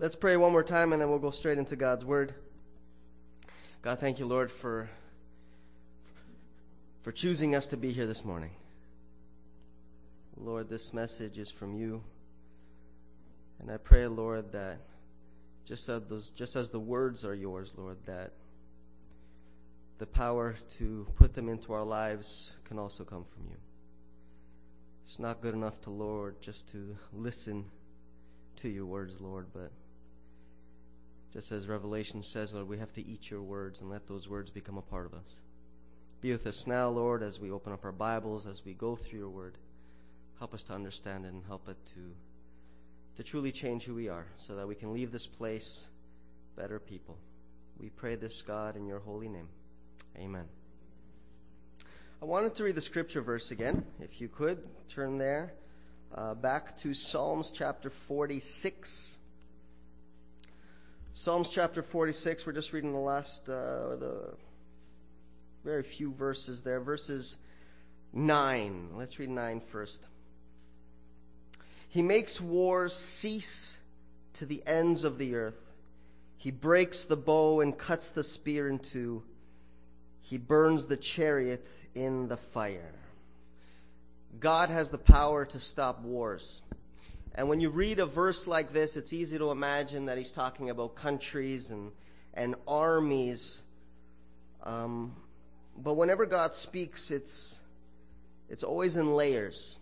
Let's pray one more time and then we'll go straight into God's word. God, thank you, Lord, for for choosing us to be here this morning. Lord, this message is from you. And I pray, Lord, that just as those just as the words are yours, Lord, that the power to put them into our lives can also come from you. It's not good enough to, Lord, just to listen to your words, Lord, but just as Revelation says, Lord, we have to eat your words and let those words become a part of us. Be with us now, Lord, as we open up our Bibles, as we go through your word. Help us to understand it and help it to, to truly change who we are so that we can leave this place better people. We pray this, God, in your holy name. Amen. I wanted to read the scripture verse again. If you could, turn there. Uh, back to Psalms chapter 46. Psalms chapter 46, we're just reading the last, uh, the very few verses there. Verses 9. Let's read 9 first. He makes wars cease to the ends of the earth. He breaks the bow and cuts the spear in two. He burns the chariot in the fire. God has the power to stop wars. And when you read a verse like this, it's easy to imagine that he's talking about countries and, and armies. Um, but whenever God speaks, it's, it's always in layers.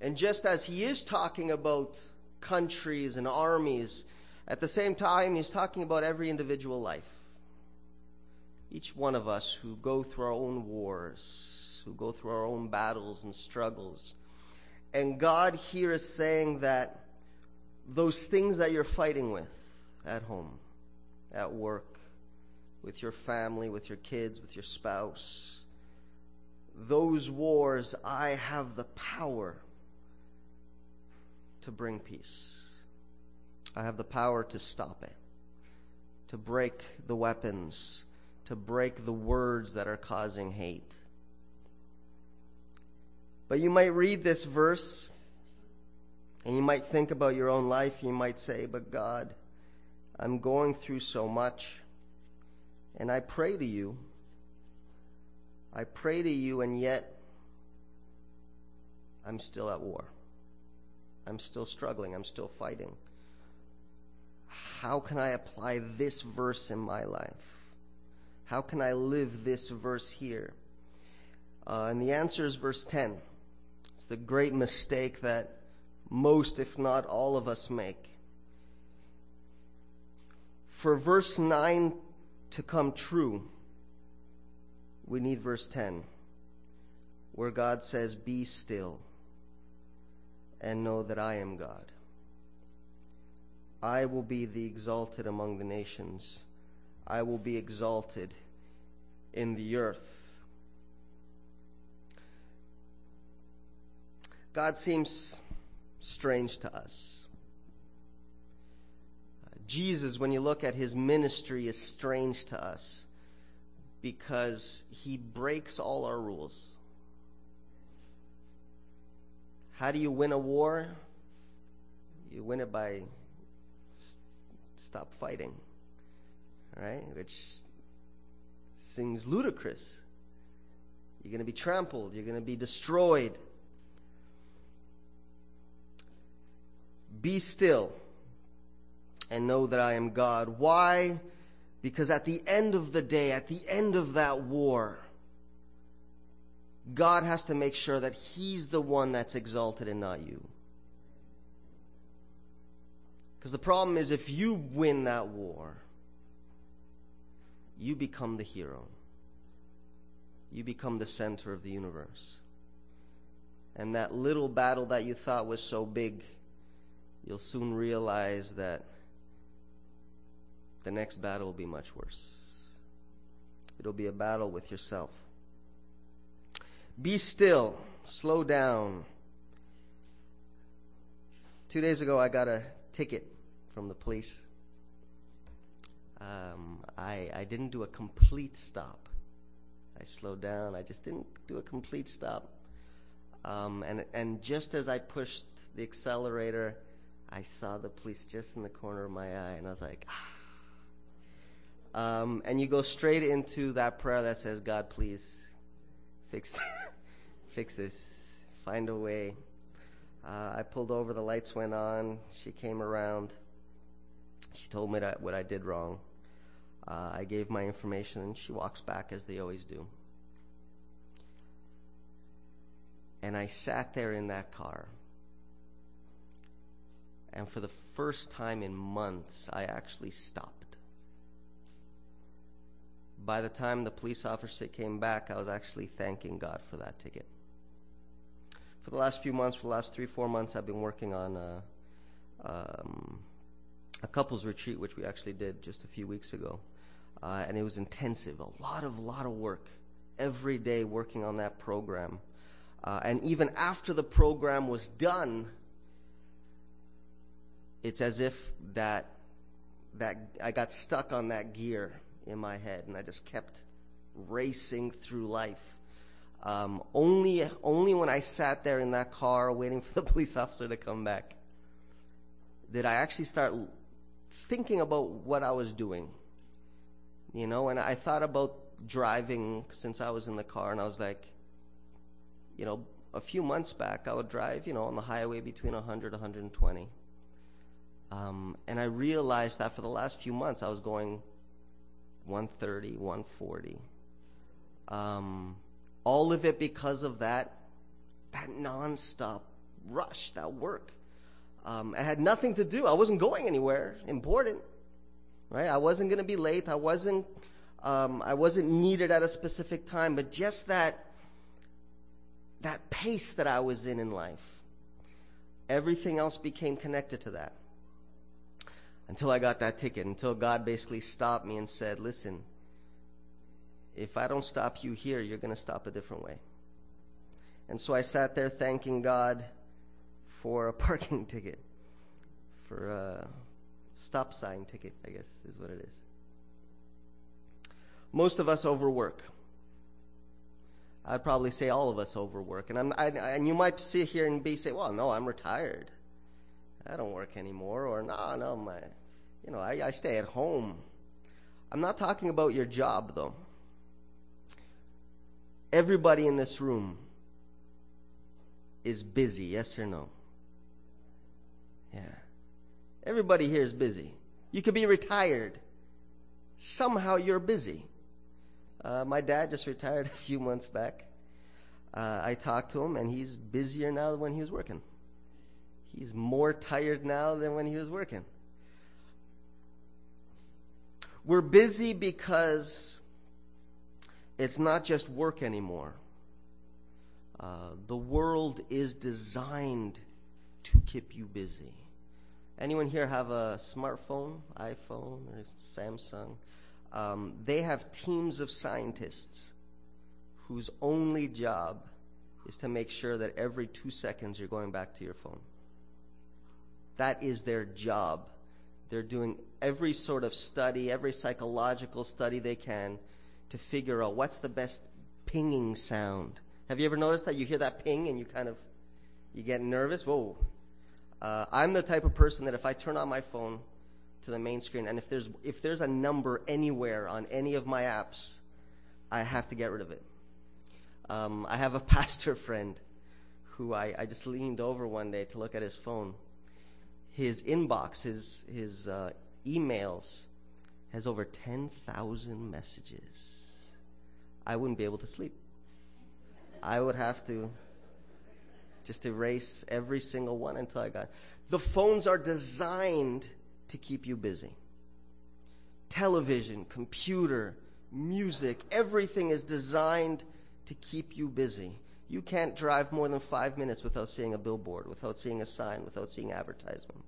And just as he is talking about countries and armies, at the same time, he's talking about every individual life. Each one of us who go through our own wars, who go through our own battles and struggles. And God here is saying that those things that you're fighting with at home, at work, with your family, with your kids, with your spouse, those wars, I have the power to bring peace. I have the power to stop it, to break the weapons, to break the words that are causing hate. But you might read this verse and you might think about your own life. You might say, But God, I'm going through so much. And I pray to you. I pray to you, and yet I'm still at war. I'm still struggling. I'm still fighting. How can I apply this verse in my life? How can I live this verse here? Uh, and the answer is verse 10. It's the great mistake that most, if not all of us make. For verse 9 to come true, we need verse 10, where God says, Be still and know that I am God. I will be the exalted among the nations. I will be exalted in the earth. God seems strange to us. Uh, Jesus, when you look at his ministry, is strange to us because he breaks all our rules. How do you win a war? You win it by stop fighting, right? Which seems ludicrous. You're going to be trampled, you're going to be destroyed. Be still and know that I am God. Why? Because at the end of the day, at the end of that war, God has to make sure that He's the one that's exalted and not you. Because the problem is, if you win that war, you become the hero. You become the center of the universe. And that little battle that you thought was so big, you'll soon realize that the next battle will be much worse. It'll be a battle with yourself. Be still. Slow down. Two days ago, I got a ticket from the police. Um, I, I didn't do a complete stop. I slowed down. I just didn't do a complete stop. Um, and, and just as I pushed the accelerator, I saw the police just in the corner of my eye, and I was like, ah. Um, and you go straight into that prayer that says, God, please fix, fix this, find a way. Uh, I pulled over, the lights went on. She came around. She told me that what I did wrong. Uh, I gave my information, and she walks back as they always do. And I sat there in that car. And for the first time in months, I actually stopped. By the time the police officer came back, I was actually thanking God for that ticket. For the last few months, for the last three, four months, I've been working on a, um, a couples retreat, which we actually did just a few weeks ago. Uh, and it was intensive, a lot of, lot of work every day working on that program. Uh, and even after the program was done, it's as if that that I got stuck on that gear in my head, and I just kept racing through life. Um, only only when I sat there in that car waiting for the police officer to come back did I actually start thinking about what I was doing. You know, and I thought about driving since I was in the car, and I was like, you know, a few months back, I would drive, you know, on the highway between 100 120. Um, and I realized that for the last few months, I was going 130, 140. Um, all of it because of that, that nonstop rush, that work. Um, I had nothing to do. I wasn't going anywhere important, right? I wasn't going to be late. I wasn't. Um, I wasn't needed at a specific time. But just that that pace that I was in in life. Everything else became connected to that. Until I got that ticket, until God basically stopped me and said, Listen, if I don't stop you here, you're going to stop a different way. And so I sat there thanking God for a parking ticket, for a stop sign ticket, I guess is what it is. Most of us overwork. I'd probably say all of us overwork. And, I, and you might sit here and be say, well, no, I'm retired. I don't work anymore. Or, no, no, my, you know, I, I stay at home. I'm not talking about your job, though. Everybody in this room is busy, yes or no? Yeah. Everybody here is busy. You could be retired. Somehow you're busy. Uh, my dad just retired a few months back. Uh, I talked to him, and he's busier now than when he was working. He's more tired now than when he was working. We're busy because it's not just work anymore. Uh, the world is designed to keep you busy. Anyone here have a smartphone, iPhone, or Samsung? Um, they have teams of scientists whose only job is to make sure that every two seconds you're going back to your phone. That is their job. They're doing every sort of study, every psychological study they can to figure out what's the best pinging sound. Have you ever noticed that you hear that ping and you kind of you get nervous? Whoa. Uh, I'm the type of person that if I turn on my phone, to the main screen. And if there's if there's a number anywhere on any of my apps, I have to get rid of it. Um, I have a pastor friend who I, I just leaned over one day to look at his phone. His inbox, his his uh, emails, has over ten thousand messages. I wouldn't be able to sleep. I would have to just erase every single one until I got. The phones are designed to keep you busy. Television, computer, music, everything is designed to keep you busy. You can't drive more than five minutes without seeing a billboard, without seeing a sign, without seeing advertisement.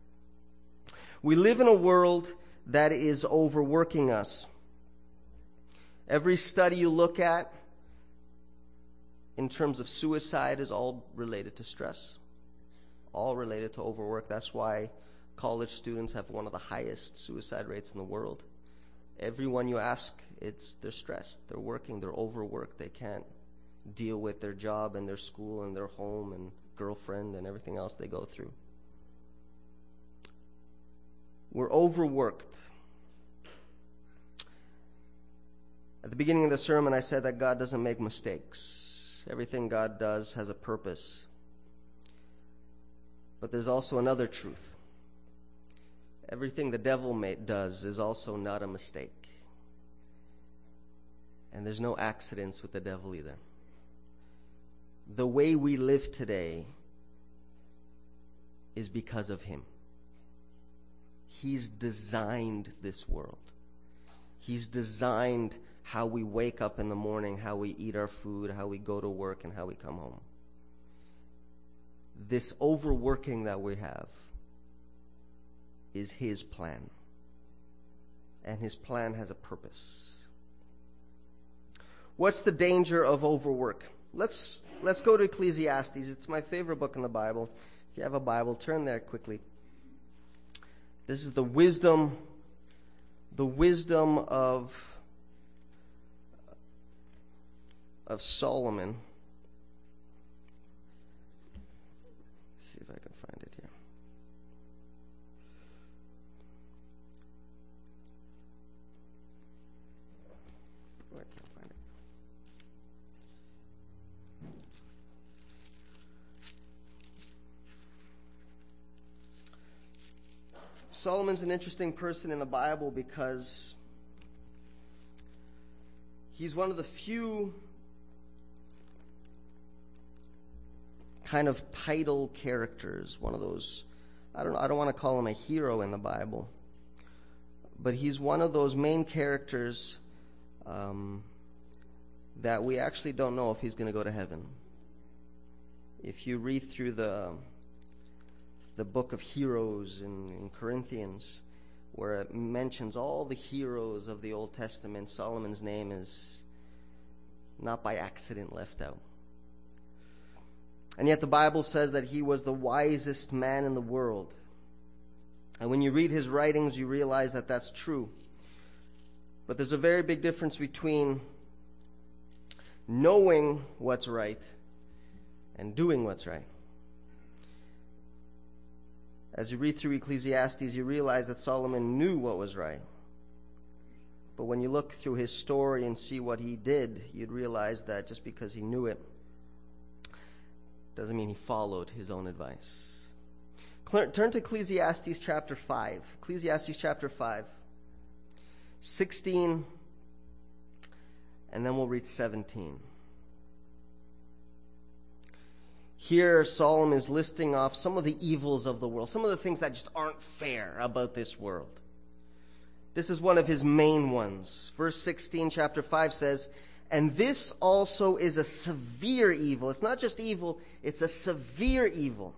We live in a world that is overworking us. Every study you look at in terms of suicide is all related to stress, all related to overwork. That's why college students have one of the highest suicide rates in the world. Everyone you ask, it's they're stressed, they're working, they're overworked, they can't deal with their job and their school and their home and girlfriend and everything else they go through. We're overworked. At the beginning of the sermon, I said that God doesn't make mistakes. Everything God does has a purpose. But there's also another truth. Everything the devil does is also not a mistake. And there's no accidents with the devil either. The way we live today is because of him. He's designed this world. He's designed how we wake up in the morning, how we eat our food, how we go to work, and how we come home. This overworking that we have is His plan. And His plan has a purpose. What's the danger of overwork? Let's, let's go to Ecclesiastes. It's my favorite book in the Bible. If you have a Bible, turn there quickly. This is the wisdom, the wisdom of of Solomon. Solomon's an interesting person in the Bible because he's one of the few kind of title characters, one of those I don't I don't want to call him a hero in the Bible, but he's one of those main characters um, that we actually don't know if he's going to go to heaven. If you read through the the book of heroes in, in Corinthians, where it mentions all the heroes of the Old Testament, Solomon's name is not by accident left out. And yet the Bible says that he was the wisest man in the world. And when you read his writings, you realize that that's true. But there's a very big difference between knowing what's right and doing what's right. As you read through Ecclesiastes, you realize that Solomon knew what was right. But when you look through his story and see what he did, you'd realize that just because he knew it doesn't mean he followed his own advice. Turn to Ecclesiastes chapter 5. Ecclesiastes chapter 5. 16, and then we'll read 17. Here, Solomon is listing off some of the evils of the world, some of the things that just aren't fair about this world. This is one of his main ones. Verse 16, chapter 5 says, and this also is a severe evil. It's not just evil, it's a severe evil.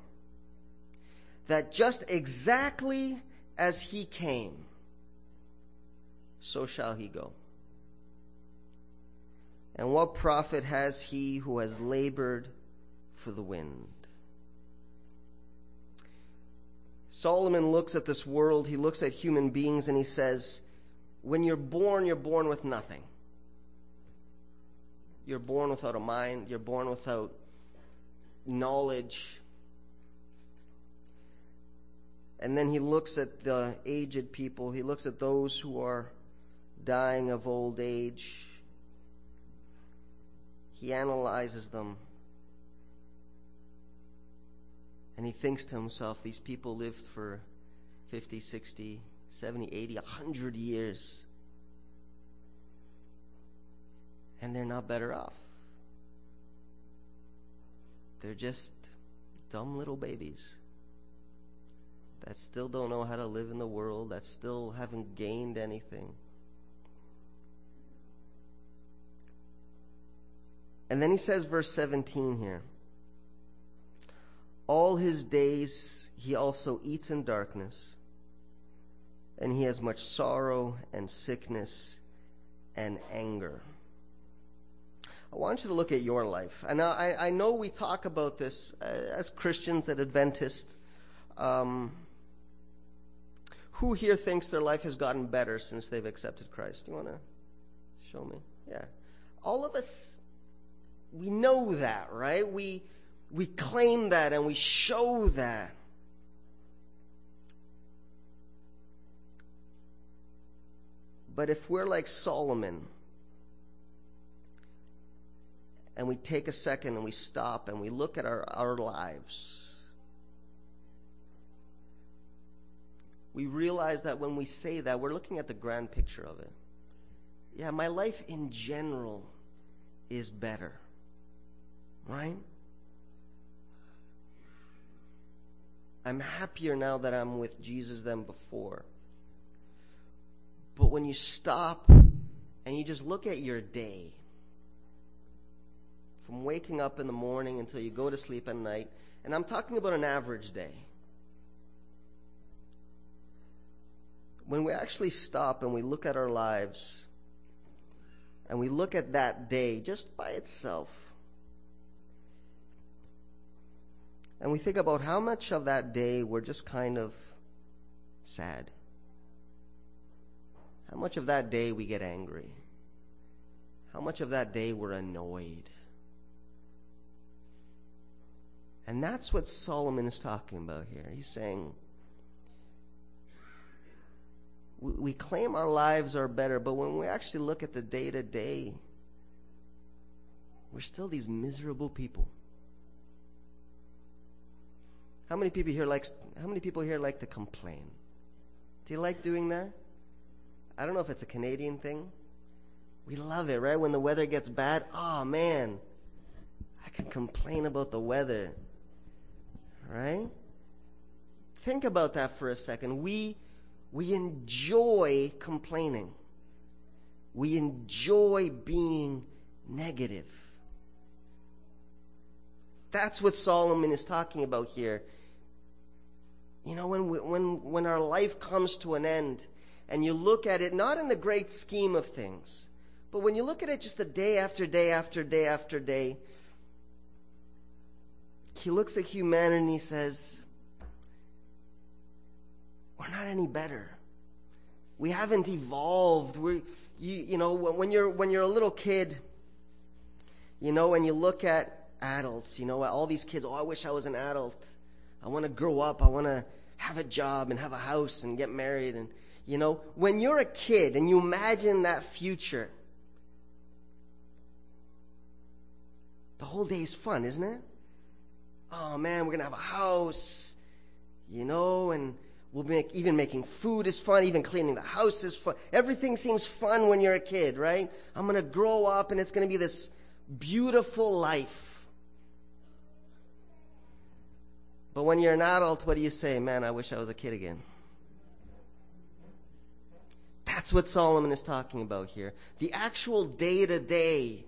That just exactly as he came, so shall he go. And what profit has he who has labored for the wind? Solomon looks at this world, he looks at human beings, and he says, When you're born, you're born with nothing. You're born without a mind, you're born without knowledge. And then he looks at the aged people, he looks at those who are dying of old age. He analyzes them. And he thinks to himself, these people lived for 50, 60, 70, 80, 100 years. and they're not better off. They're just dumb little babies that still don't know how to live in the world, that still haven't gained anything. And then he says, verse 17 here All his days he also eats in darkness, and he has much sorrow and sickness and anger. I want you to look at your life. And I, I know we talk about this uh, as Christians at Adventists. Um, who here thinks their life has gotten better since they've accepted Christ? You want to show me? Yeah. All of us, we know that, right? We, we claim that and we show that. But if we're like Solomon, and we take a second and we stop and we look at our, our lives, we realize that when we say that, we're looking at the grand picture of it. Yeah, my life in general is better. Right? I'm happier now that I'm with Jesus than before. But when you stop and you just look at your day, from waking up in the morning until you go to sleep at night, and I'm talking about an average day. When we actually stop and we look at our lives and we look at that day just by itself, and we think about how much of that day we're just kind of sad. How much of that day we get angry? How much of that day we're annoyed? And that's what Solomon is talking about here. He's saying, we claim our lives are better, but when we actually look at the day to day, we're still these miserable people. How many people here like how many people here like to complain? Do you like doing that? I don't know if it's a Canadian thing. We love it, right? When the weather gets bad, oh man, I can complain about the weather. Right? Think about that for a second. We we enjoy complaining. We enjoy being negative. That's what Solomon is talking about here. You know, when, we, when, when our life comes to an end and you look at it not in the great scheme of things, but when you look at it just the day after day after day after day, he looks at humanity and he says, we're not any better. We haven't evolved. We, you, you know, when you're when you're a little kid, you know, and you look at adults, you know, all these kids. Oh, I wish I was an adult. I want to grow up. I want to have a job and have a house and get married. And you know, when you're a kid and you imagine that future, the whole day is fun, isn't it? Oh man, we're gonna have a house, you know, and We'll make, even making food is fun, even cleaning the house is fun. Everything seems fun when you're a kid, right? I'm gonna grow up and it's gonna be this beautiful life. But when you're an adult, what do you say? Man, I wish I was a kid again. That's what Solomon is talking about here. The actual day to day,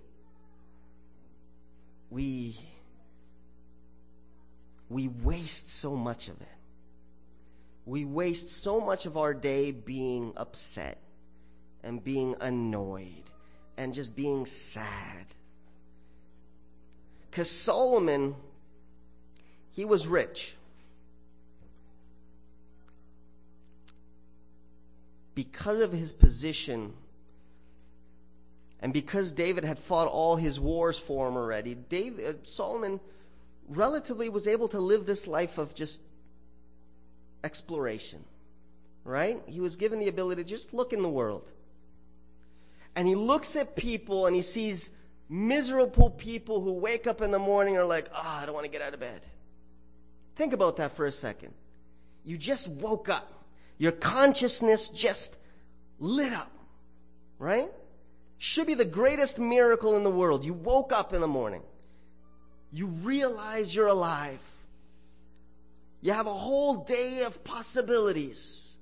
we, we waste so much of it we waste so much of our day being upset and being annoyed and just being sad. Because Solomon, he was rich. Because of his position, and because David had fought all his wars for him already, David, uh, Solomon relatively was able to live this life of just exploration, right? He was given the ability to just look in the world. And he looks at people and he sees miserable people who wake up in the morning and are like, ah, oh, I don't want to get out of bed. Think about that for a second. You just woke up. Your consciousness just lit up, right? Should be the greatest miracle in the world. You woke up in the morning. You realize you're alive. You have a whole day of possibilities.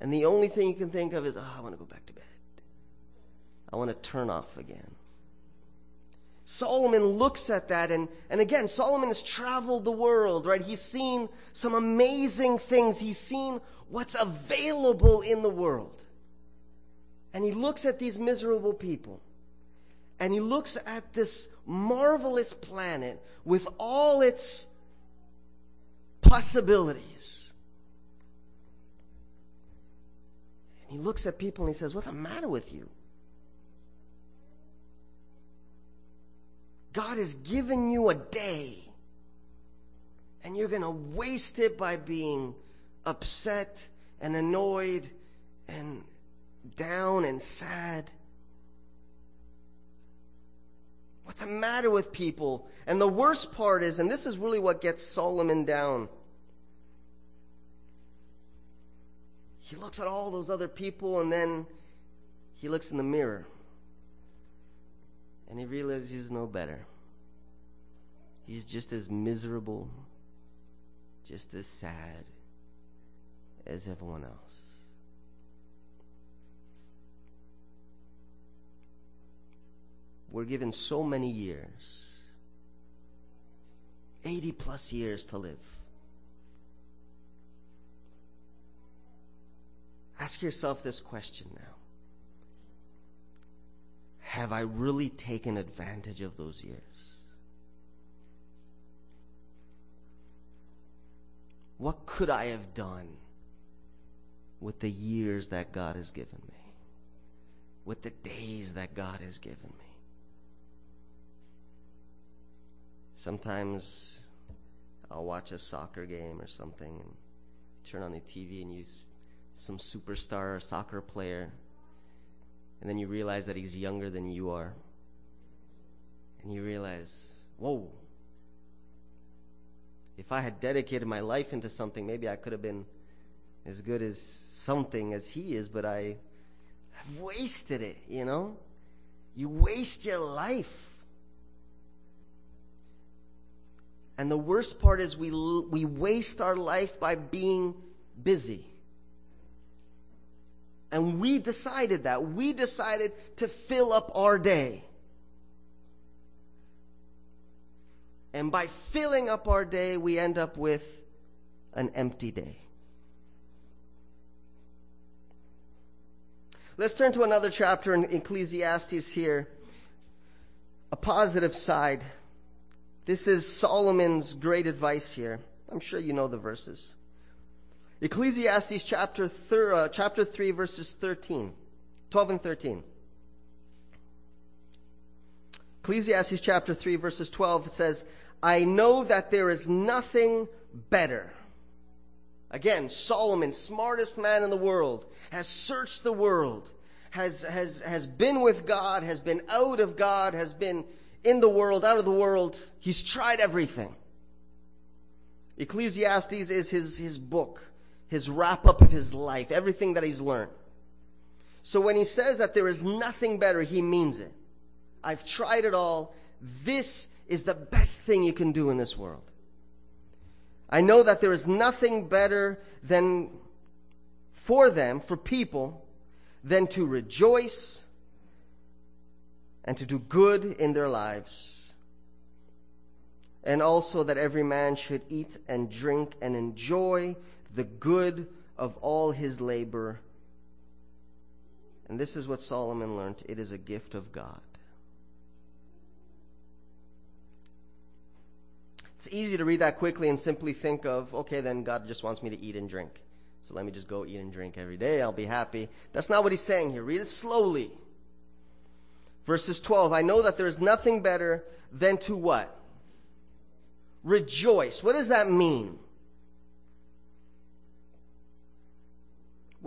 And the only thing you can think of is, oh, I want to go back to bed. I want to turn off again. Solomon looks at that, and, and again, Solomon has traveled the world, right? He's seen some amazing things. He's seen what's available in the world. And he looks at these miserable people. And he looks at this marvelous planet with all its possibilities. And he looks at people and he says, What's the matter with you? God has given you a day, and you're going to waste it by being upset and annoyed and down and sad. What's the matter with people? And the worst part is, and this is really what gets Solomon down. He looks at all those other people and then he looks in the mirror and he realizes he's no better. He's just as miserable, just as sad as everyone else. We're given so many years 80 plus years to live. Ask yourself this question now Have I really taken advantage of those years? What could I have done with the years that God has given me? With the days that God has given me? Sometimes I'll watch a soccer game or something and turn on the TV and use some superstar soccer player. And then you realize that he's younger than you are. And you realize, whoa, if I had dedicated my life into something, maybe I could have been as good as something as he is, but I have wasted it, you know? You waste your life. And the worst part is we, we waste our life by being busy. And we decided that. We decided to fill up our day. And by filling up our day, we end up with an empty day. Let's turn to another chapter in Ecclesiastes here. A positive side this is Solomon's great advice here. I'm sure you know the verses. Ecclesiastes chapter, thir- uh, chapter 3, verses 13, 12 and 13. Ecclesiastes chapter 3, verses 12 says, I know that there is nothing better. Again, Solomon, smartest man in the world, has searched the world, has, has, has been with God, has been out of God, has been in the world, out of the world. He's tried everything. Ecclesiastes is his, his book, his wrap up of his life, everything that he's learned. So when he says that there is nothing better, he means it. I've tried it all. This is the best thing you can do in this world. I know that there is nothing better than for them, for people, than to rejoice and to do good in their lives. And also that every man should eat and drink and enjoy the good of all his labor. And this is what Solomon learned it is a gift of God. It's easy to read that quickly and simply think of, okay, then God just wants me to eat and drink. So let me just go eat and drink every day. I'll be happy. That's not what he's saying here. Read it slowly. Verses 12, I know that there is nothing better than to what? Rejoice. What does that mean?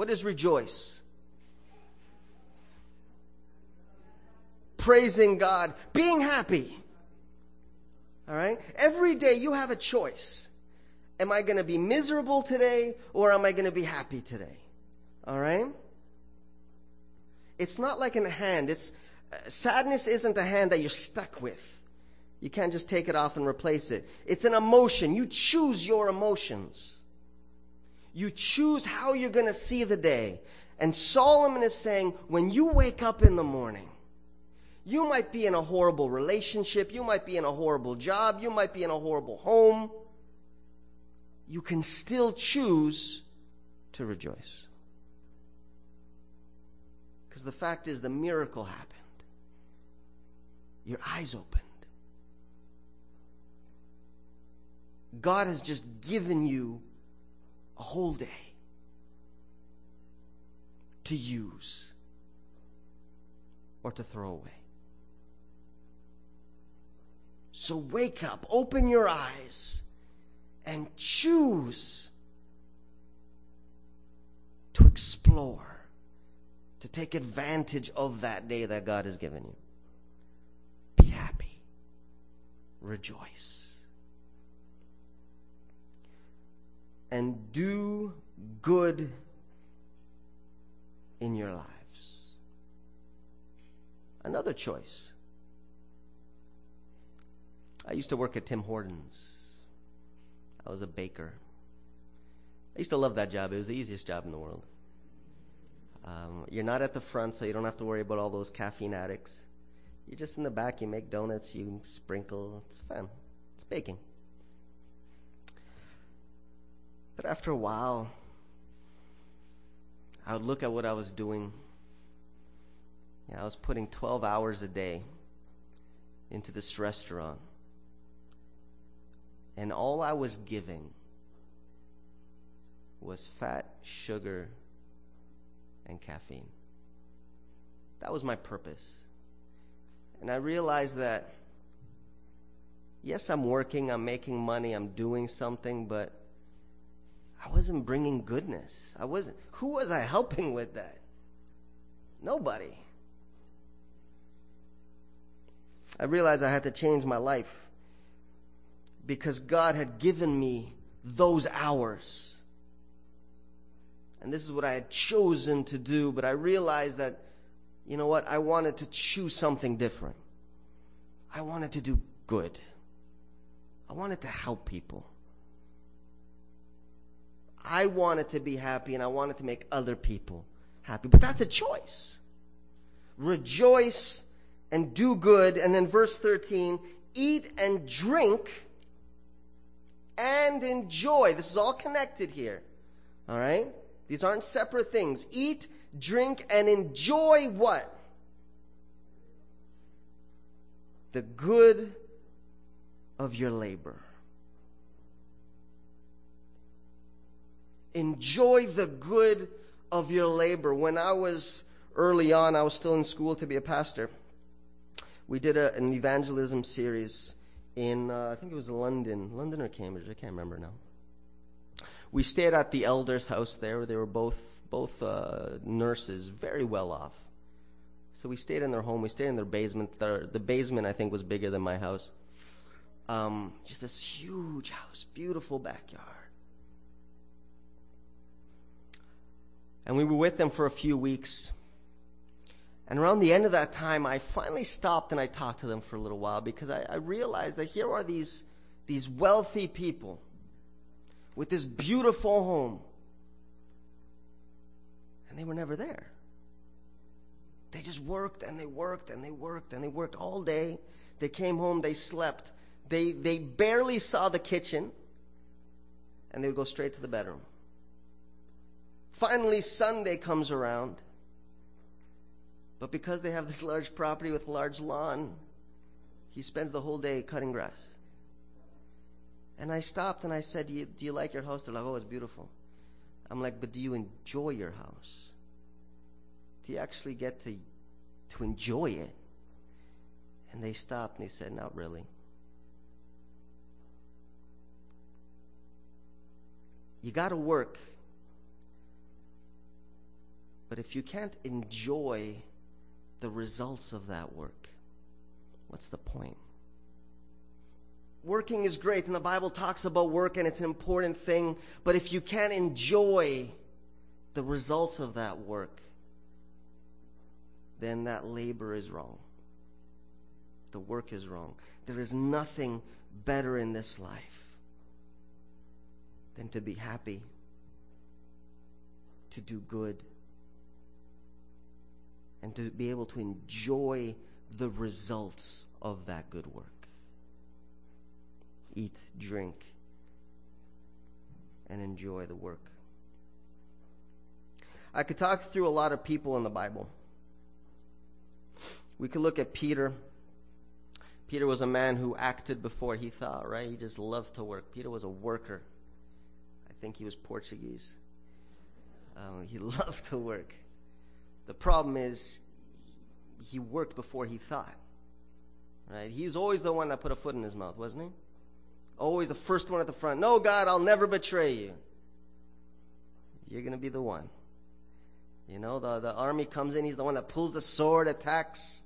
What is rejoice? Praising God, being happy. All right? Every day you have a choice. Am I going to be miserable today or am I going to be happy today? All right? It's not like in a hand. It's uh, sadness isn't a hand that you're stuck with. You can't just take it off and replace it. It's an emotion. You choose your emotions. You choose how you're going to see the day. And Solomon is saying, when you wake up in the morning, you might be in a horrible relationship. You might be in a horrible job. You might be in a horrible home. You can still choose to rejoice. Because the fact is, the miracle happened your eyes opened. God has just given you a whole day to use or to throw away. So wake up, open your eyes, and choose to explore, to take advantage of that day that God has given you. Be happy. Rejoice. And do good in your lives. Another choice. I used to work at Tim Hortons. I was a baker. I used to love that job. It was the easiest job in the world. Um, you're not at the front, so you don't have to worry about all those caffeine addicts. You're just in the back. You make donuts. You sprinkle. It's fun. It's baking. But after a while, I would look at what I was doing. I was putting 12 hours a day into this restaurant. And all I was giving was fat, sugar, and caffeine. That was my purpose. And I realized that, yes, I'm working, I'm making money, I'm doing something, but I wasn't bringing goodness. I wasn't, who was I helping with that? Nobody. I realized I had to change my life because God had given me those hours. And this is what I had chosen to do, but I realized that, you know what, I wanted to choose something different. I wanted to do good. I wanted to help people. I wanted to be happy and I wanted to make other people happy. But that's a choice. Rejoice and do good. And then verse 13, eat and drink and enjoy. This is all connected here. All right? These aren't separate things. Eat, drink, and enjoy what? The good of your labor. Enjoy the good of your labor. When I was early on, I was still in school to be a pastor. We did a, an evangelism series in, uh, I think it was London, London or Cambridge, I can't remember now. We stayed at the elders' house there. They were both, both uh, nurses, very well off. So we stayed in their home. We stayed in their basement. Their, the basement, I think, was bigger than my house. Um, just this huge house, beautiful backyard. And we were with them for a few weeks. And around the end of that time, I finally stopped and I talked to them for a little while because I, I realized that here are these, these wealthy people with this beautiful home. And they were never there. They just worked and they worked and they worked and they worked all day. They came home, they slept. They, they barely saw the kitchen and they would go straight to the bedroom. Finally, Sunday comes around. But because they have this large property with a large lawn, he spends the whole day cutting grass. And I stopped and I said, do you, do you like your house? They're like, oh, it's beautiful. I'm like, but do you enjoy your house? Do you actually get to, to enjoy it? And they stopped and they said, not really. You got to work. But if you can't enjoy the results of that work, what's the point? working is great, and the Bible talks about work, and it's an important thing. But if you can't enjoy the results of that work, then that labor is wrong. The work is wrong. There is nothing better in this life than to be happy, to do good, and to be able to enjoy the results of that good work eat, drink, and enjoy the work. I could talk through a lot of people in the Bible. We could look at Peter. Peter was a man who acted before he thought, right? He just loved to work. Peter was a worker. I think he was Portuguese. Um, he loved to work. The problem is, he worked before he thought. Right? He was always the one that put a foot in his mouth, wasn't he? Always the first one at the front. No, God, I'll never betray you. You're going to be the one. You know, the, the army comes in, he's the one that pulls the sword, attacks,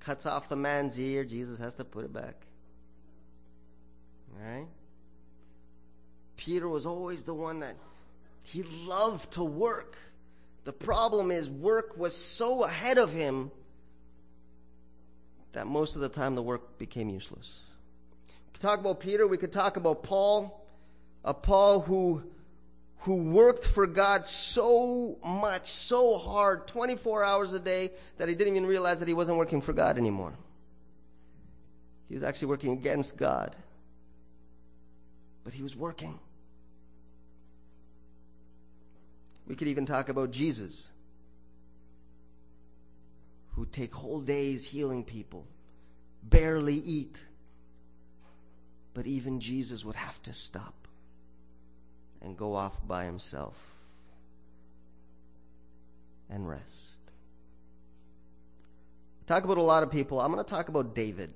cuts off the man's ear. Jesus has to put it back. Right? Peter was always the one that he loved to work. The problem is, work was so ahead of him that most of the time the work became useless. We could talk about Peter, we could talk about Paul, a Paul who who worked for God so much, so hard, 24 hours a day, that he didn't even realize that he wasn't working for God anymore. He was actually working against God. But he was working. We could even talk about Jesus, who take whole days healing people, barely eat. But even Jesus would have to stop and go off by himself and rest. Talk about a lot of people. I'm going to talk about David.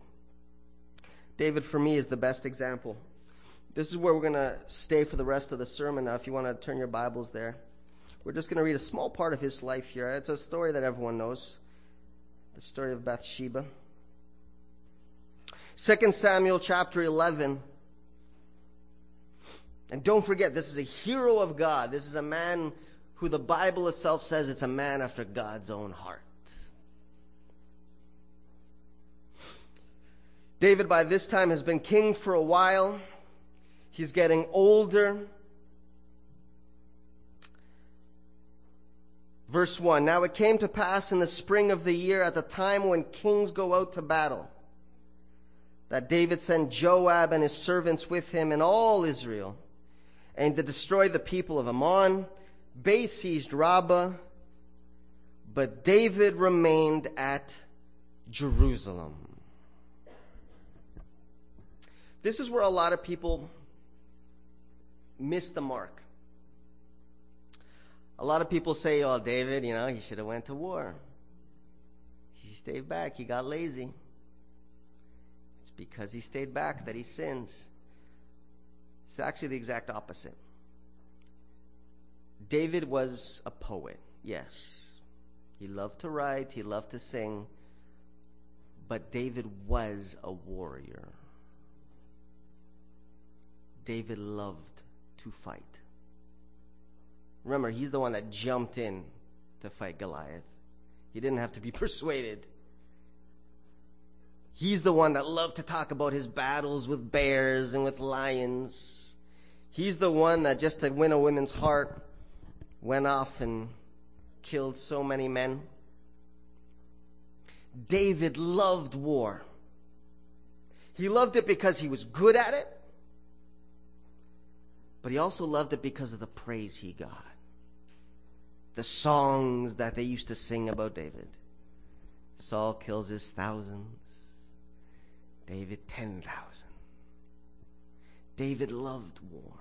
David, for me, is the best example. This is where we're going to stay for the rest of the sermon. Now, if you want to turn your Bibles there, we're just going to read a small part of his life here. It's a story that everyone knows the story of Bathsheba. 2 Samuel chapter 11 and don't forget, this is a hero of God. This is a man who the Bible itself says it's a man after God's own heart. David, by this time, has been king for a while. He's getting older. Verse 1 Now it came to pass in the spring of the year, at the time when kings go out to battle, that David sent Joab and his servants with him and all Israel and to destroy the people of Ammon. They seized Rabbah, but David remained at Jerusalem. This is where a lot of people miss the mark. A lot of people say, "Oh, David, you know, he should have went to war. He stayed back. He got lazy." It's because he stayed back that he sins. It's actually the exact opposite. David was a poet, yes. He loved to write, he loved to sing, but David was a warrior. David loved to fight. Remember, he's the one that jumped in to fight Goliath. He didn't have to be persuaded. He's the one that loved to talk about his battles with bears and with lions. He's the one that just to win a woman's heart went off and killed so many men. David loved war. He loved it because he was good at it, but he also loved it because of the praise he got. The songs that they used to sing about David. Saul kills his thousands. David, 10,000. David loved war.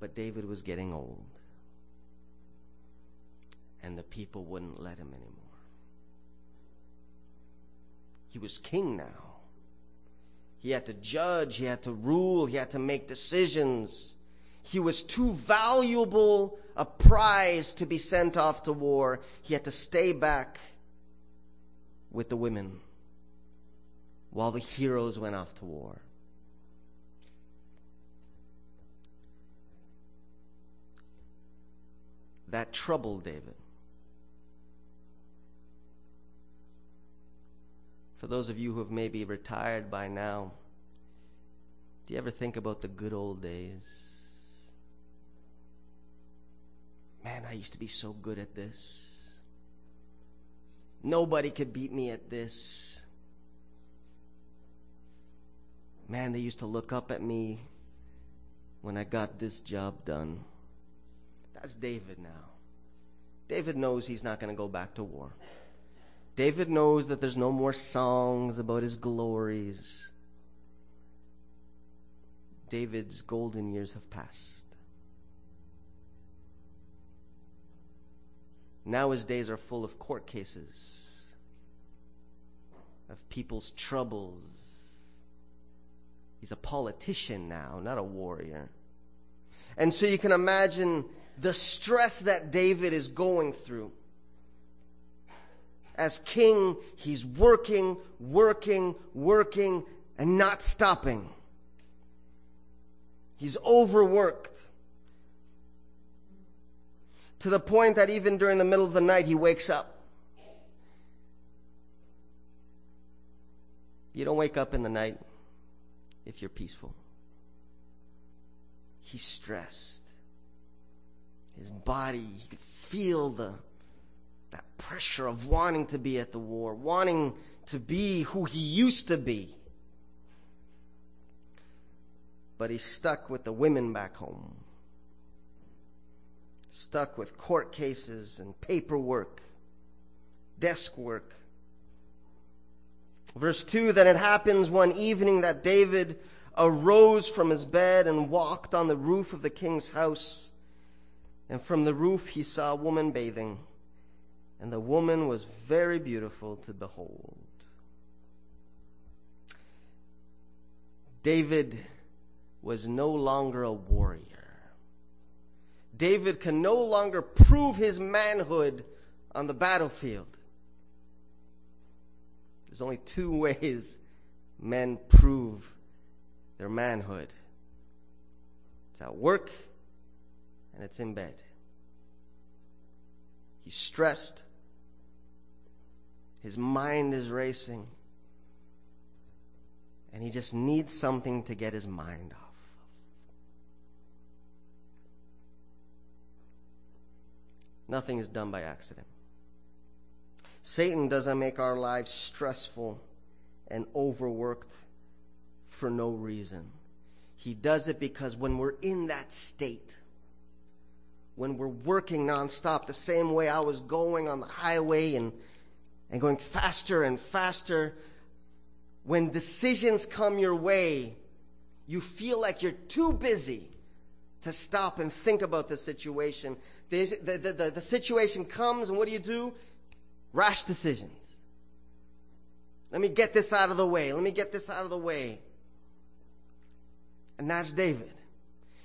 But David was getting old. And the people wouldn't let him anymore. He was king now. He had to judge, he had to rule, he had to make decisions. He was too valuable a prize to be sent off to war. He had to stay back with the women while the heroes went off to war. That troubled David. For those of you who have maybe retired by now, do you ever think about the good old days? Man, I used to be so good at this. Nobody could beat me at this. Man, they used to look up at me when I got this job done. That's David now. David knows he's not going to go back to war. David knows that there's no more songs about his glories. David's golden years have passed. Now his days are full of court cases, of people's troubles, He's a politician now, not a warrior. And so you can imagine the stress that David is going through. As king, he's working, working, working, and not stopping. He's overworked. To the point that even during the middle of the night, he wakes up. You don't wake up in the night if you're peaceful. He's stressed. His body, he could feel the pressure of wanting to be at the war, wanting to be who he used to be. But he's stuck with the women back home. Stuck with court cases and paperwork, desk work. Verse 2 Then it happens one evening that David arose from his bed and walked on the roof of the king's house. And from the roof he saw a woman bathing, and the woman was very beautiful to behold. David was no longer a warrior. David can no longer prove his manhood on the battlefield. There's only two ways men prove their manhood it's at work and it's in bed. He's stressed, his mind is racing, and he just needs something to get his mind off. Nothing is done by accident. Satan doesn't make our lives stressful and overworked for no reason. He does it because when we're in that state, when we're working nonstop, the same way I was going on the highway and, and going faster and faster, when decisions come your way, you feel like you're too busy to stop and think about the situation. The, the, the, the, situation comes, and what do you do? Rash decisions. Let me get this out of the way. Let me get this out of the way. And that's David.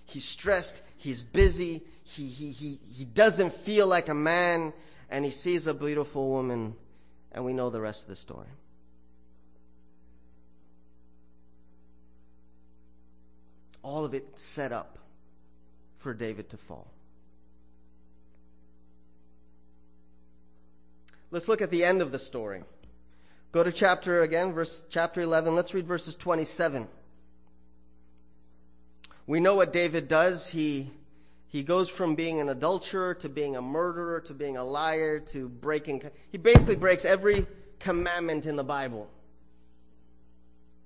He's stressed, he's busy, he, he, he, he doesn't feel like a man, and he sees a beautiful woman, and we know the rest of the story. All of it set up for David to fall. Let's look at the end of the story. Go to chapter again, verse chapter 11. Let's read verses 27. We know what David does. He he goes from being an adulterer to being a murderer to being a liar to breaking he basically breaks every commandment in the Bible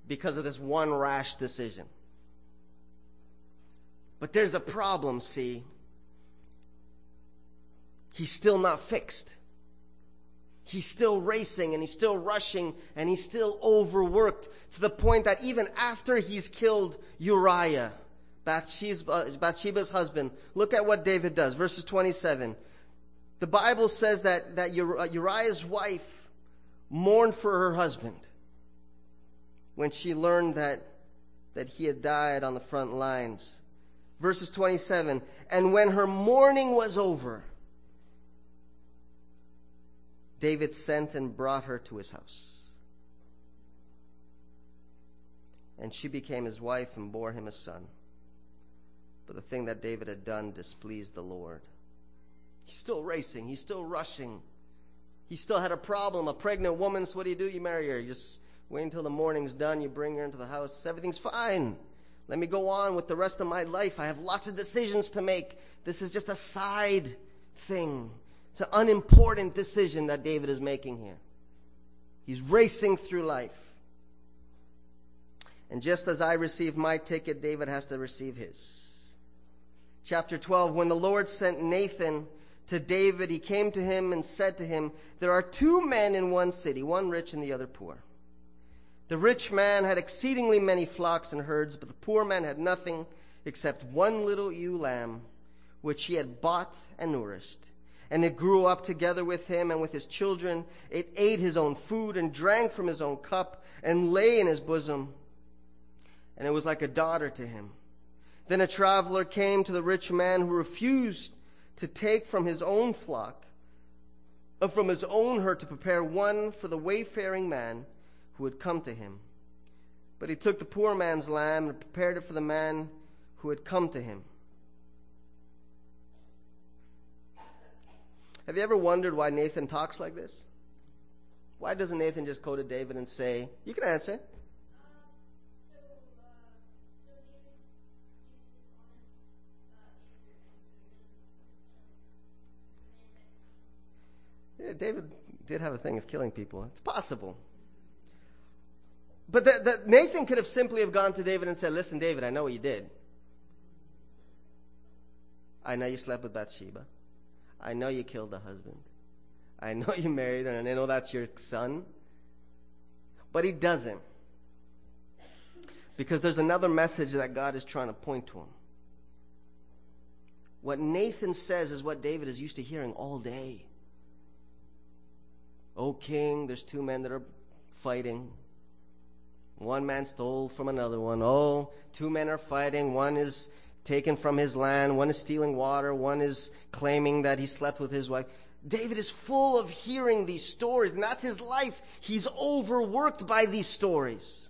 because of this one rash decision. But there's a problem, see. He's still not fixed. He's still racing and he's still rushing and he's still overworked to the point that even after he's killed Uriah, Uh, Bathsheba's husband, look at what David does. Verses 27. The Bible says that, that uh, Uriah's wife mourned for her husband when she learned that, that he had died on the front lines verses 27. And when her mourning was over, David sent and brought her to his house. And she became his wife and bore him a son. But the thing that David had done displeased the Lord. He's still racing, he's still rushing. He still had a problem. A pregnant woman, so what do you do? You marry her. You just wait until the morning's done, you bring her into the house, everything's fine. Let me go on with the rest of my life. I have lots of decisions to make. This is just a side thing. It's an unimportant decision that David is making here. He's racing through life. And just as I receive my ticket, David has to receive his. Chapter 12 When the Lord sent Nathan to David, he came to him and said to him, There are two men in one city, one rich and the other poor. The rich man had exceedingly many flocks and herds, but the poor man had nothing except one little ewe lamb, which he had bought and nourished. And it grew up together with him and with his children. It ate his own food and drank from his own cup and lay in his bosom. And it was like a daughter to him. Then a traveler came to the rich man who refused to take from his own flock, uh, from his own herd to prepare one for the wayfaring man who had come to him. But he took the poor man's lamb and prepared it for the man who had come to him. Have you ever wondered why Nathan talks like this? Why doesn't Nathan just go to David and say, You can answer? David did have a thing of killing people. It's possible. But that, that Nathan could have simply have gone to David and said, Listen, David, I know what you did. I know you slept with Bathsheba. I know you killed a husband. I know you married her, and I know that's your son. But he doesn't. Because there's another message that God is trying to point to him. What Nathan says is what David is used to hearing all day. O king, there's two men that are fighting. One man stole from another one. Oh, two men are fighting. One is taken from his land. One is stealing water. One is claiming that he slept with his wife. David is full of hearing these stories, and that's his life. He's overworked by these stories.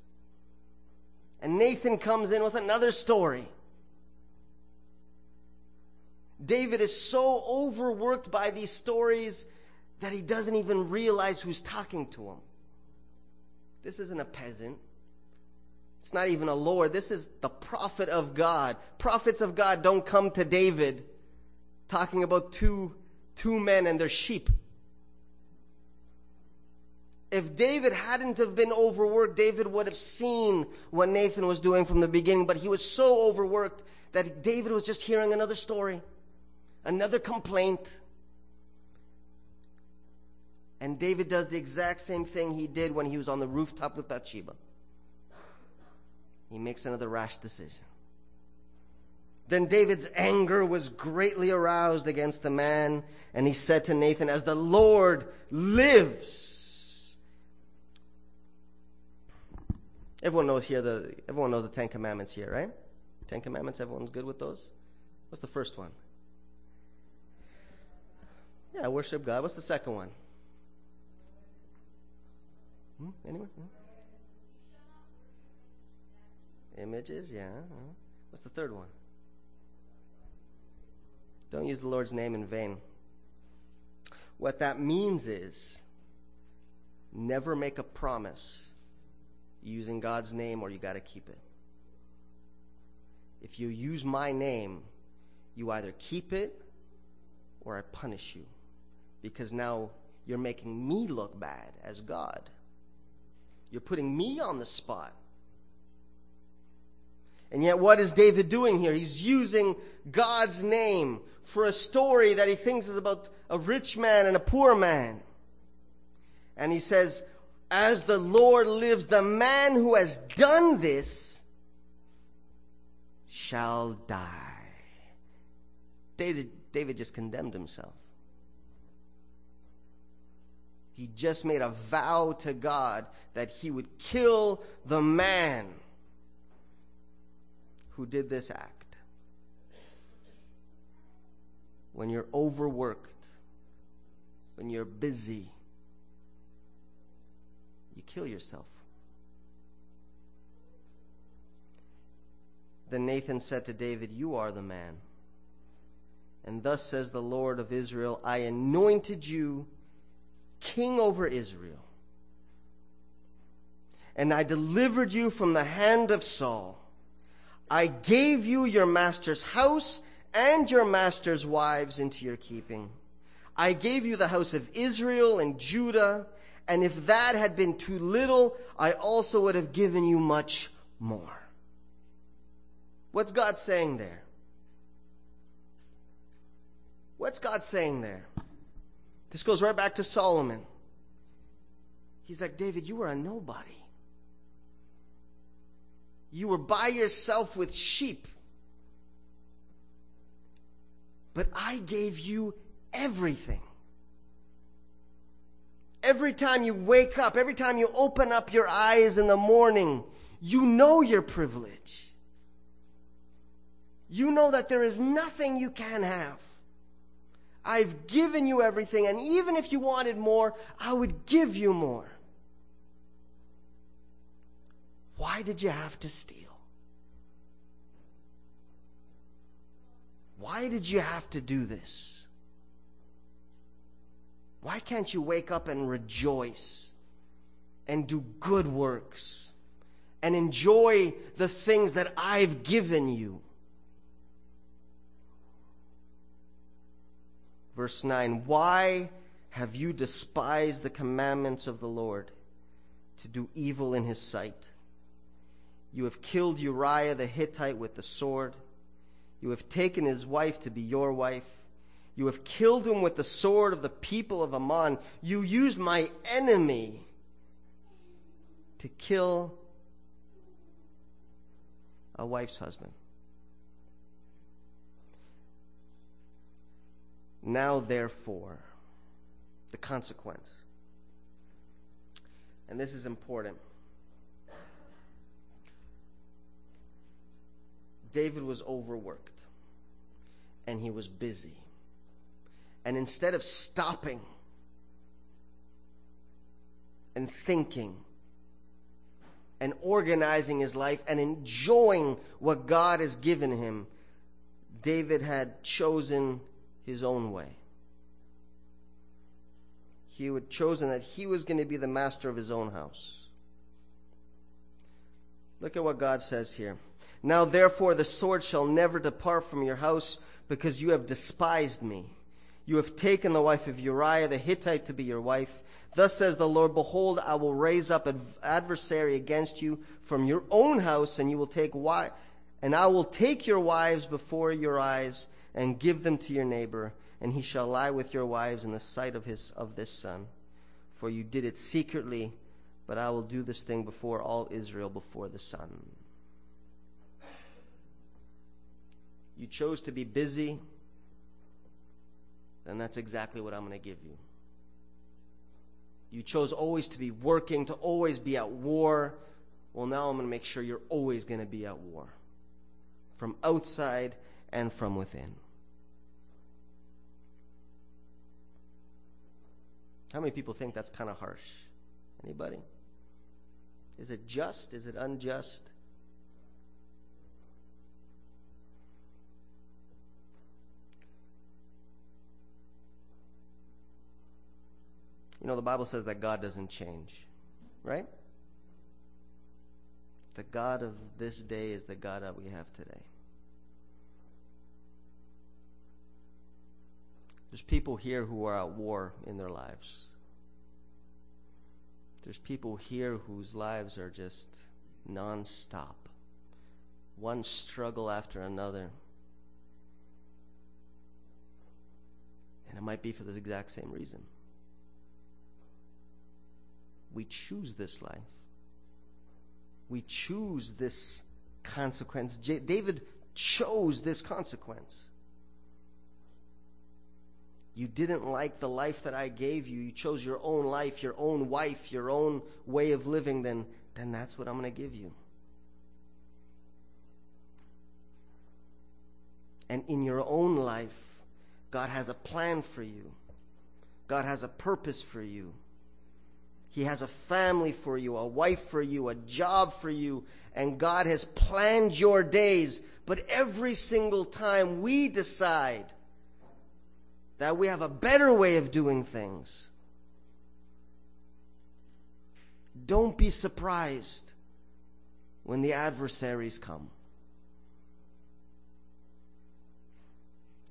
And Nathan comes in with another story. David is so overworked by these stories that he doesn't even realize who's talking to him. This isn't a peasant. It's not even a lord. This is the prophet of God. Prophets of God don't come to David talking about two, two men and their sheep. If David hadn't have been overworked, David would have seen what Nathan was doing from the beginning, but he was so overworked that David was just hearing another story, another complaint. And David does the exact same thing he did when he was on the rooftop with Bathsheba. He makes another rash decision. Then David's anger was greatly aroused against the man, and he said to Nathan, As the Lord lives. Everyone knows here the everyone knows the Ten Commandments here, right? Ten Commandments, everyone's good with those? What's the first one? Yeah, worship God. What's the second one? Hmm? Anyone? Hmm? Images, yeah. What's the third one? Don't use the Lord's name in vain. What that means is never make a promise using God's name or you got to keep it. If you use my name, you either keep it or I punish you. Because now you're making me look bad as God. You're putting me on the spot. And yet, what is David doing here? He's using God's name for a story that he thinks is about a rich man and a poor man. And he says, As the Lord lives, the man who has done this shall die. David, David just condemned himself. He just made a vow to God that he would kill the man who did this act. When you're overworked, when you're busy, you kill yourself. Then Nathan said to David, You are the man. And thus says the Lord of Israel I anointed you king over Israel. And I delivered you from the hand of Saul. I gave you your master's house and your master's wives into your keeping. I gave you the house of Israel and Judah, and if that had been too little, I also would have given you much more. What's God saying there? What's God saying there? This goes right back to Solomon. He's like, David, you were a nobody. You were by yourself with sheep. But I gave you everything. Every time you wake up, every time you open up your eyes in the morning, you know your privilege. You know that there is nothing you can have. I've given you everything, and even if you wanted more, I would give you more. Why did you have to steal? Why did you have to do this? Why can't you wake up and rejoice and do good works and enjoy the things that I've given you? Verse 9 Why have you despised the commandments of the Lord to do evil in his sight? You have killed Uriah the Hittite with the sword. You have taken his wife to be your wife. You have killed him with the sword of the people of Ammon. You used my enemy to kill a wife's husband. Now, therefore, the consequence. And this is important. David was overworked and he was busy. And instead of stopping and thinking and organizing his life and enjoying what God has given him, David had chosen his own way. He had chosen that he was going to be the master of his own house. Look at what God says here. Now therefore the sword shall never depart from your house because you have despised me. You have taken the wife of Uriah the Hittite to be your wife. Thus says the Lord, Behold, I will raise up an adversary against you from your own house, and you will take wi- and I will take your wives before your eyes and give them to your neighbor, and he shall lie with your wives in the sight of his of this sun. For you did it secretly, but I will do this thing before all Israel before the sun. You chose to be busy, then that's exactly what I'm going to give you. You chose always to be working, to always be at war. Well, now I'm going to make sure you're always going to be at war from outside and from within. How many people think that's kind of harsh? Anybody? Is it just? Is it unjust? You know, the Bible says that God doesn't change, right? The God of this day is the God that we have today. There's people here who are at war in their lives. There's people here whose lives are just nonstop, one struggle after another. And it might be for the exact same reason we choose this life. We choose this consequence. J- David chose this consequence. You didn't like the life that I gave you. You chose your own life, your own wife, your own way of living, then, then that's what I'm going to give you. And in your own life, God has a plan for you. God has a purpose for you. He has a family for you, a wife for you, a job for you, and God has planned your days. But every single time we decide that we have a better way of doing things, don't be surprised when the adversaries come.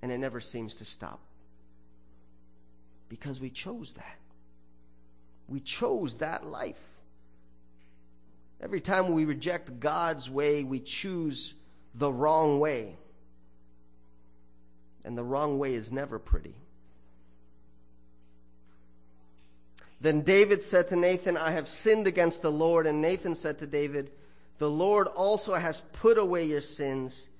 And it never seems to stop because we chose that. We chose that life. Every time we reject God's way, we choose the wrong way. And the wrong way is never pretty. Then David said to Nathan, I have sinned against the Lord. And Nathan said to David, The Lord also has put away your sins.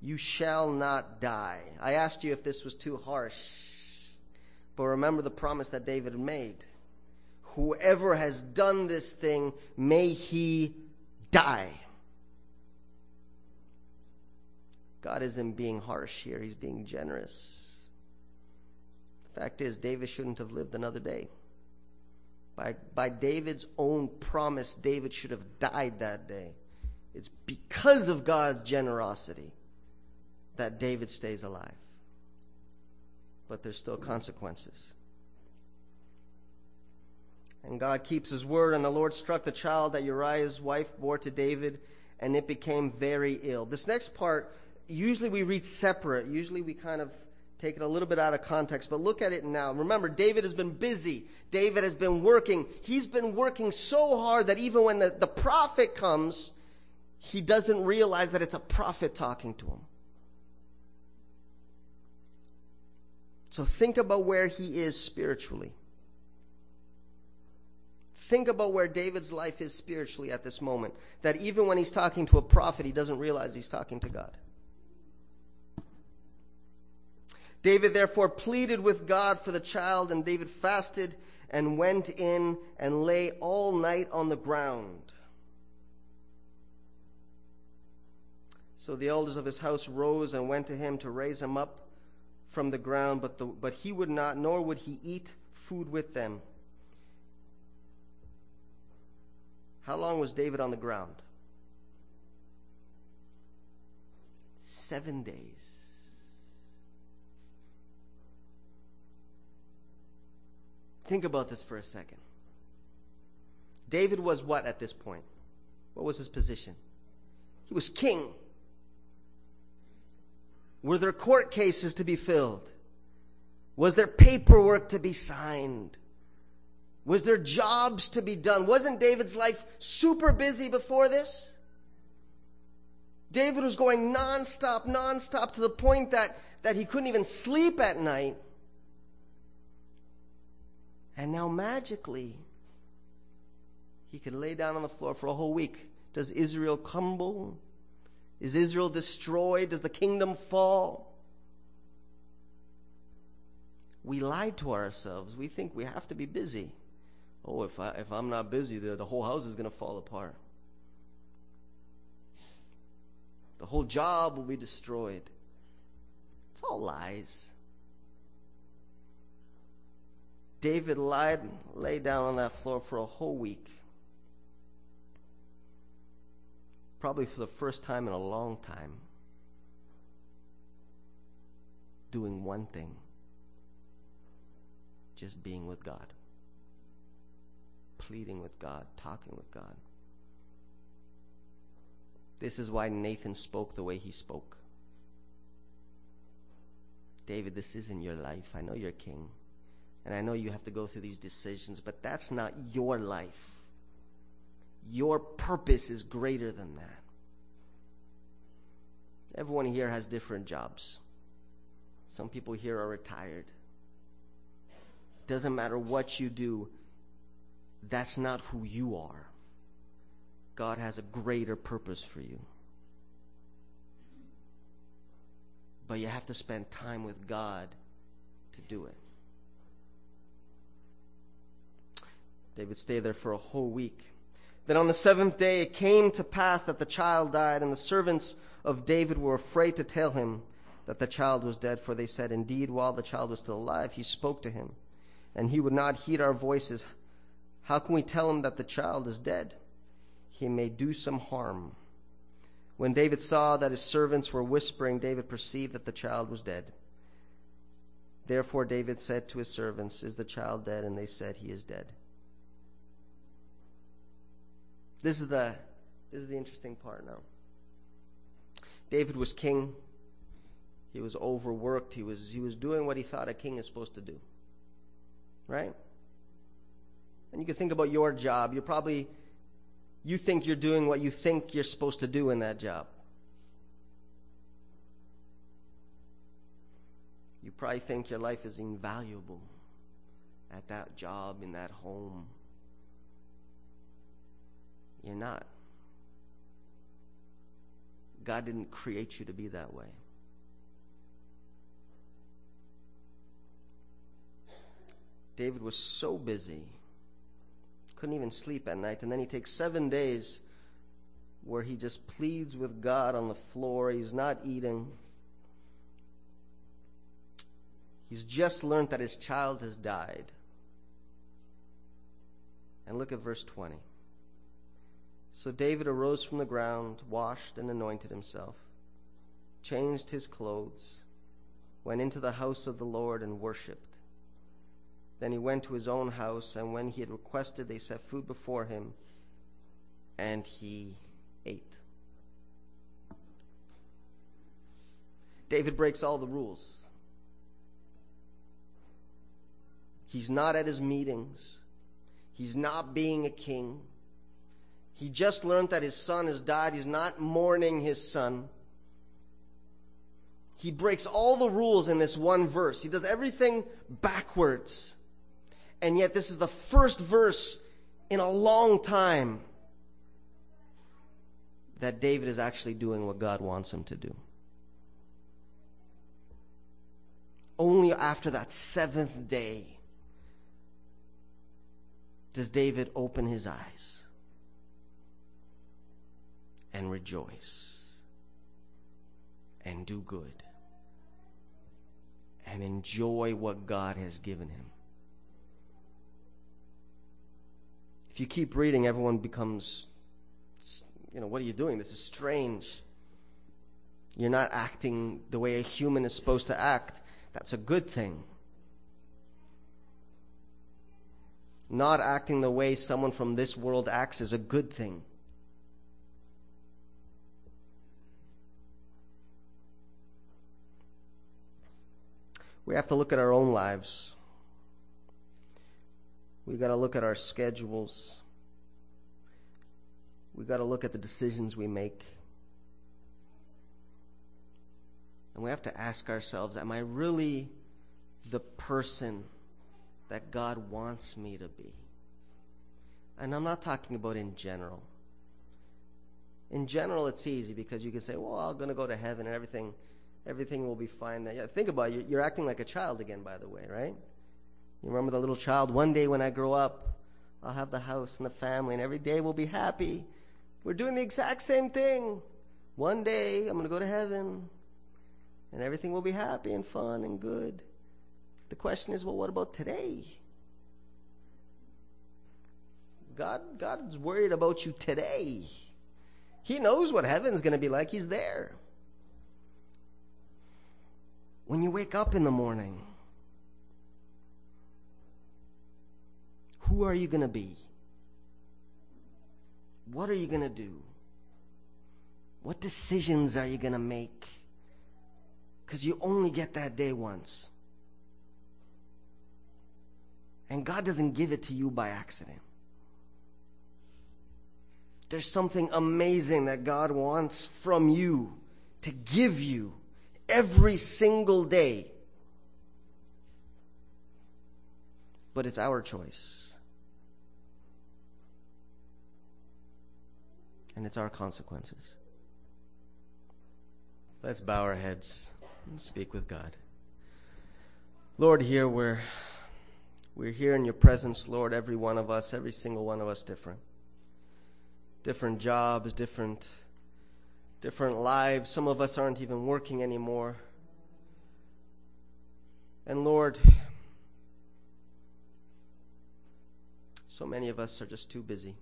You shall not die. I asked you if this was too harsh. But remember the promise that David made whoever has done this thing, may he die. God isn't being harsh here, he's being generous. The fact is, David shouldn't have lived another day. By, by David's own promise, David should have died that day. It's because of God's generosity that David stays alive. But there's still consequences. And God keeps his word, and the Lord struck the child that Uriah's wife bore to David, and it became very ill. This next part, usually we read separate. Usually we kind of take it a little bit out of context, but look at it now. Remember, David has been busy. David has been working. He's been working so hard that even when the, the prophet comes, he doesn't realize that it's a prophet talking to him. So think about where he is spiritually. Think about where David's life is spiritually at this moment. That even when he's talking to a prophet, he doesn't realize he's talking to God. David therefore pleaded with God for the child, and David fasted and went in and lay all night on the ground. So the elders of his house rose and went to him to raise him up from the ground, but, the, but he would not, nor would he eat food with them. How long was David on the ground? Seven days. Think about this for a second. David was what at this point? What was his position? He was king. Were there court cases to be filled? Was there paperwork to be signed? Was there jobs to be done? Wasn't David's life super busy before this? David was going nonstop, nonstop to the point that, that he couldn't even sleep at night. And now magically, he could lay down on the floor for a whole week. Does Israel crumble? Is Israel destroyed? Does the kingdom fall? We lie to ourselves. We think we have to be busy. Oh, if, I, if I'm not busy, the, the whole house is going to fall apart. The whole job will be destroyed. It's all lies. David lied, lay down on that floor for a whole week. Probably for the first time in a long time. Doing one thing just being with God, pleading with God, talking with God. This is why Nathan spoke the way he spoke. David, this isn't your life. I know you're king. And I know you have to go through these decisions, but that's not your life. Your purpose is greater than that. Everyone here has different jobs. Some people here are retired. It doesn't matter what you do, that's not who you are. God has a greater purpose for you. But you have to spend time with God to do it. David stayed there for a whole week. Then on the seventh day it came to pass that the child died, and the servants of David were afraid to tell him that the child was dead, for they said, Indeed, while the child was still alive, he spoke to him, and he would not heed our voices. How can we tell him that the child is dead? He may do some harm. When David saw that his servants were whispering, David perceived that the child was dead. Therefore, David said to his servants, Is the child dead? And they said, He is dead. This is the this is the interesting part now. David was king. He was overworked. He was he was doing what he thought a king is supposed to do. Right? And you can think about your job. You're probably you think you're doing what you think you're supposed to do in that job. You probably think your life is invaluable at that job, in that home, you're not. God didn't create you to be that way. David was so busy, couldn't even sleep at night. And then he takes seven days where he just pleads with God on the floor. He's not eating. He's just learned that his child has died. And look at verse 20. So David arose from the ground, washed and anointed himself, changed his clothes, went into the house of the Lord and worshipped. Then he went to his own house, and when he had requested, they set food before him, and he ate. David breaks all the rules. He's not at his meetings. He's not being a king. He just learned that his son has died. He's not mourning his son. He breaks all the rules in this one verse. He does everything backwards. And yet, this is the first verse in a long time that David is actually doing what God wants him to do. Only after that seventh day does David open his eyes and rejoice and do good and enjoy what God has given him. If you keep reading, everyone becomes, you know, what are you doing? This is strange. You're not acting the way a human is supposed to act. That's a good thing. Not acting the way someone from this world acts is a good thing. We have to look at our own lives. We've got to look at our schedules. We've got to look at the decisions we make. And we have to ask ourselves Am I really the person that God wants me to be? And I'm not talking about in general. In general, it's easy because you can say, well, I'm going to go to heaven and everything, everything will be fine. Yeah, think about it. You're acting like a child again, by the way, right? You remember the little child? One day when I grow up, I'll have the house and the family, and every day we'll be happy. We're doing the exact same thing. One day I'm going to go to heaven, and everything will be happy and fun and good. The question is, well, what about today? God, God's worried about you today. He knows what heaven's going to be like. He's there. When you wake up in the morning, Who are you going to be? What are you going to do? What decisions are you going to make? Because you only get that day once. And God doesn't give it to you by accident. There's something amazing that God wants from you to give you every single day. But it's our choice. and it's our consequences. Let's bow our heads and speak with God. Lord, here we're we're here in your presence, Lord, every one of us, every single one of us different. Different jobs, different different lives. Some of us aren't even working anymore. And Lord, so many of us are just too busy.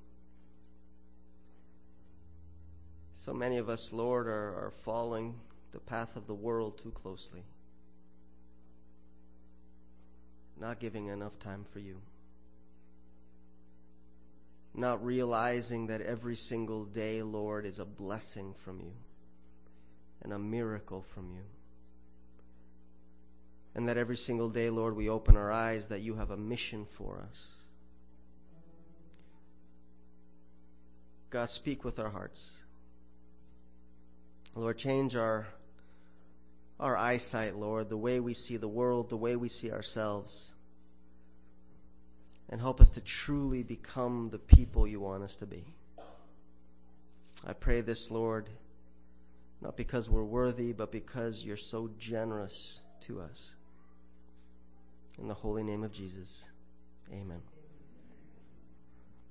So many of us, Lord, are, are following the path of the world too closely, not giving enough time for you, not realizing that every single day, Lord, is a blessing from you and a miracle from you. And that every single day, Lord, we open our eyes that you have a mission for us. God, speak with our hearts. Lord, change our, our eyesight, Lord, the way we see the world, the way we see ourselves. And help us to truly become the people you want us to be. I pray this, Lord, not because we're worthy, but because you're so generous to us. In the holy name of Jesus, amen.